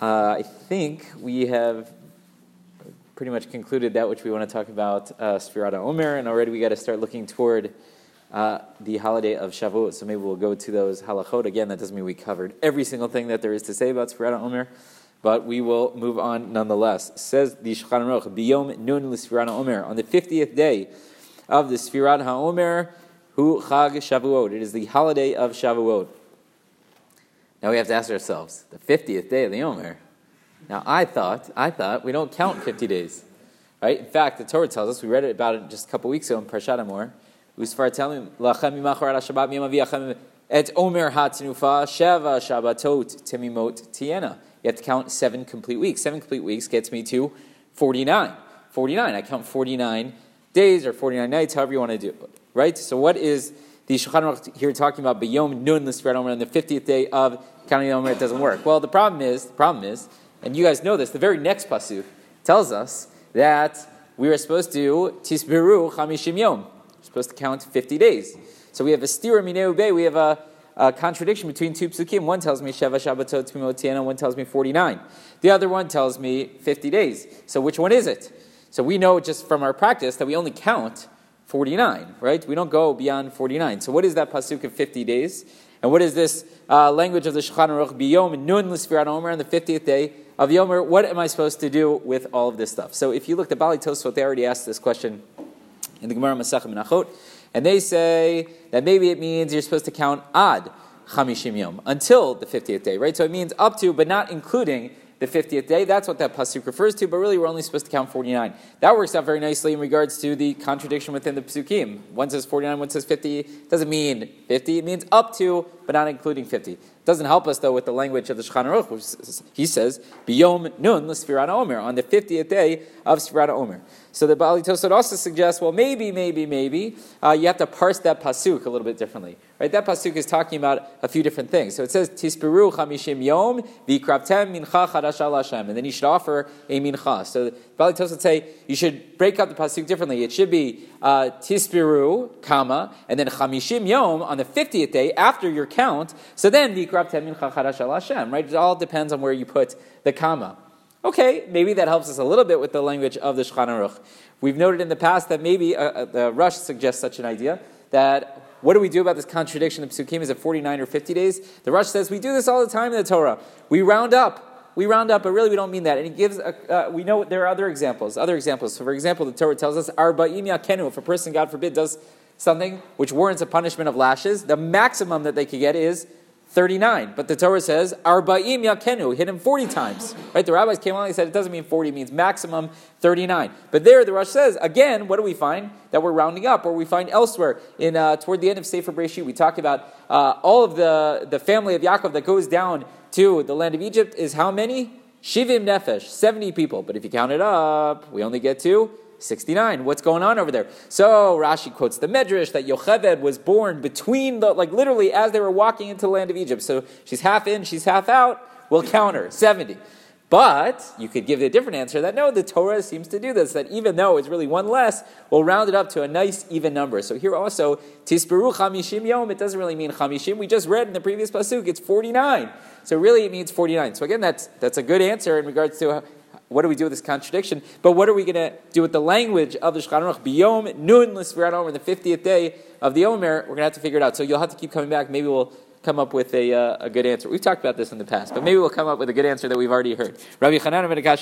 Uh, I think we have pretty much concluded that which we want to talk about uh, Sfirata Omer, and already we got to start looking toward uh, the holiday of Shavuot. So maybe we'll go to those halachot again. That doesn't mean we covered every single thing that there is to say about Sfirata Omer, but we will move on nonetheless. Says the Shulchan Aruch, Biyom Nun L'Sfirata Omer on the fiftieth day of the Sfirat HaOmer, Hu Chag Shavuot. It is the holiday of Shavuot. Now we have to ask ourselves, the 50th day of the Omer. Now I thought, I thought we don't count 50 days. Right? In fact, the Torah tells us, we read it about it just a couple weeks ago in Parshat Emor. Et Omer hatnufa sheva shabbatot temimot tiena. You have to count seven complete weeks. Seven complete weeks gets me to 49. 49. I count 49 days or 49 nights, however you want to do it. Right? So what is the Shulchan Aruch here talking about B'yom Nun L'Sfirat Omer on the 50th day of counting Omer, it doesn't work. Well, the problem is, the problem is, and you guys know this, the very next pasuk tells us that we are supposed to tispiru chamishim yom. We're supposed to count 50 days. So we have a stira mineu be, we have a, a, contradiction between two psukim. One tells me sheva shabbatot tmimotiana, one tells me 49. The other one tells me 50 days. So which one is it? So we know just from our practice that we only count 49, right? We don't go beyond 49. So what is that pasuk of 50 days? And what is this uh, language of the Shulchan Aruch? Biyom nun l'sfirat omer on the 50th day of Yomer. What am I supposed to do with all of this stuff? So if you look at Bali Tosfot, they already asked this question in the Gemara Masechet Menachot, and they say that maybe it means you're supposed to count ad chamishim yom until the 50th day, right? So it means up to, but not including the 50th day. That's what that pasuk refers to, but really we're only supposed to count 49. That works out very nicely in regards to the contradiction within the psukim. One says 49, one says 50. It doesn't mean 50, it means up to, but not including 50. Doesn't help us though with the language of the Shulchan Aruch, which he says biyom nun l'sfirat omer on the fiftieth day of Sfirat Omer. So the Bali Tosfot also suggests, well, maybe, maybe, maybe uh, you have to parse that pasuk a little bit differently, right? That pasuk is talking about a few different things. So it says tispiru chamishim yom v'kraptem mincha chadash Hashem, and then you should offer a mincha. So the Bali Tosfot say you should break up the pasuk differently. It should be uh, tispiru, comma, and then chamishim yom on the fiftieth day after your count. So then v'kraptem right? It all depends on where you put the comma. Okay, maybe that helps us a little bit with the language of the Shulchan Aruch. We've noted in the past that maybe uh, uh, the Rosh suggests such an idea that what do we do about this contradiction of psukim? Is it 49 or 50 days? The Rosh says we do this all the time in the Torah. We round up. We round up, but really we don't mean that. And he gives, a, uh, we know there are other examples. Other examples. So, for example, the Torah tells us, Arba'im yakenu, if a person, God forbid, does something which warrants a punishment of lashes, the maximum that they could get is 39. But the Torah says, Arba'im yakenu, hit him 40 times. Right? The rabbis came along and said it doesn't mean 40, it means maximum 39. But there, the Rosh says, again, what do we find? That we're rounding up, or we find elsewhere. In uh, Toward the end of Sefer Breshit, we talk about uh, all of the, the family of Yaakov that goes down to the land of Egypt is how many? Shivim Nefesh, 70 people. But if you count it up, we only get to 69. What's going on over there? So Rashi quotes the Medrash that Yocheved was born between the, like literally as they were walking into the land of Egypt. So she's half in, she's half out. We'll count her, 70. But you could give a different answer that no, the Torah seems to do this, that even though it's really one less, we'll round it up to a nice even number. So here also, Tisperu Chamishim Yom, it doesn't really mean Chamishim. We just read in the previous Pasuk, it's 49. So really it means 49. So again, that's, that's a good answer in regards to what do we do with this contradiction? But what are we going to do with the language of the Shulchan Aruch? Biyom nun l'sfirat omer, the 50th day of the Omer, we're going to have to figure it out. So you'll have to keep coming back. Maybe we'll come up with a, uh, a good answer. We've talked about this in the past, but maybe we'll come up with a good answer that we've already heard. Rabbi Chanan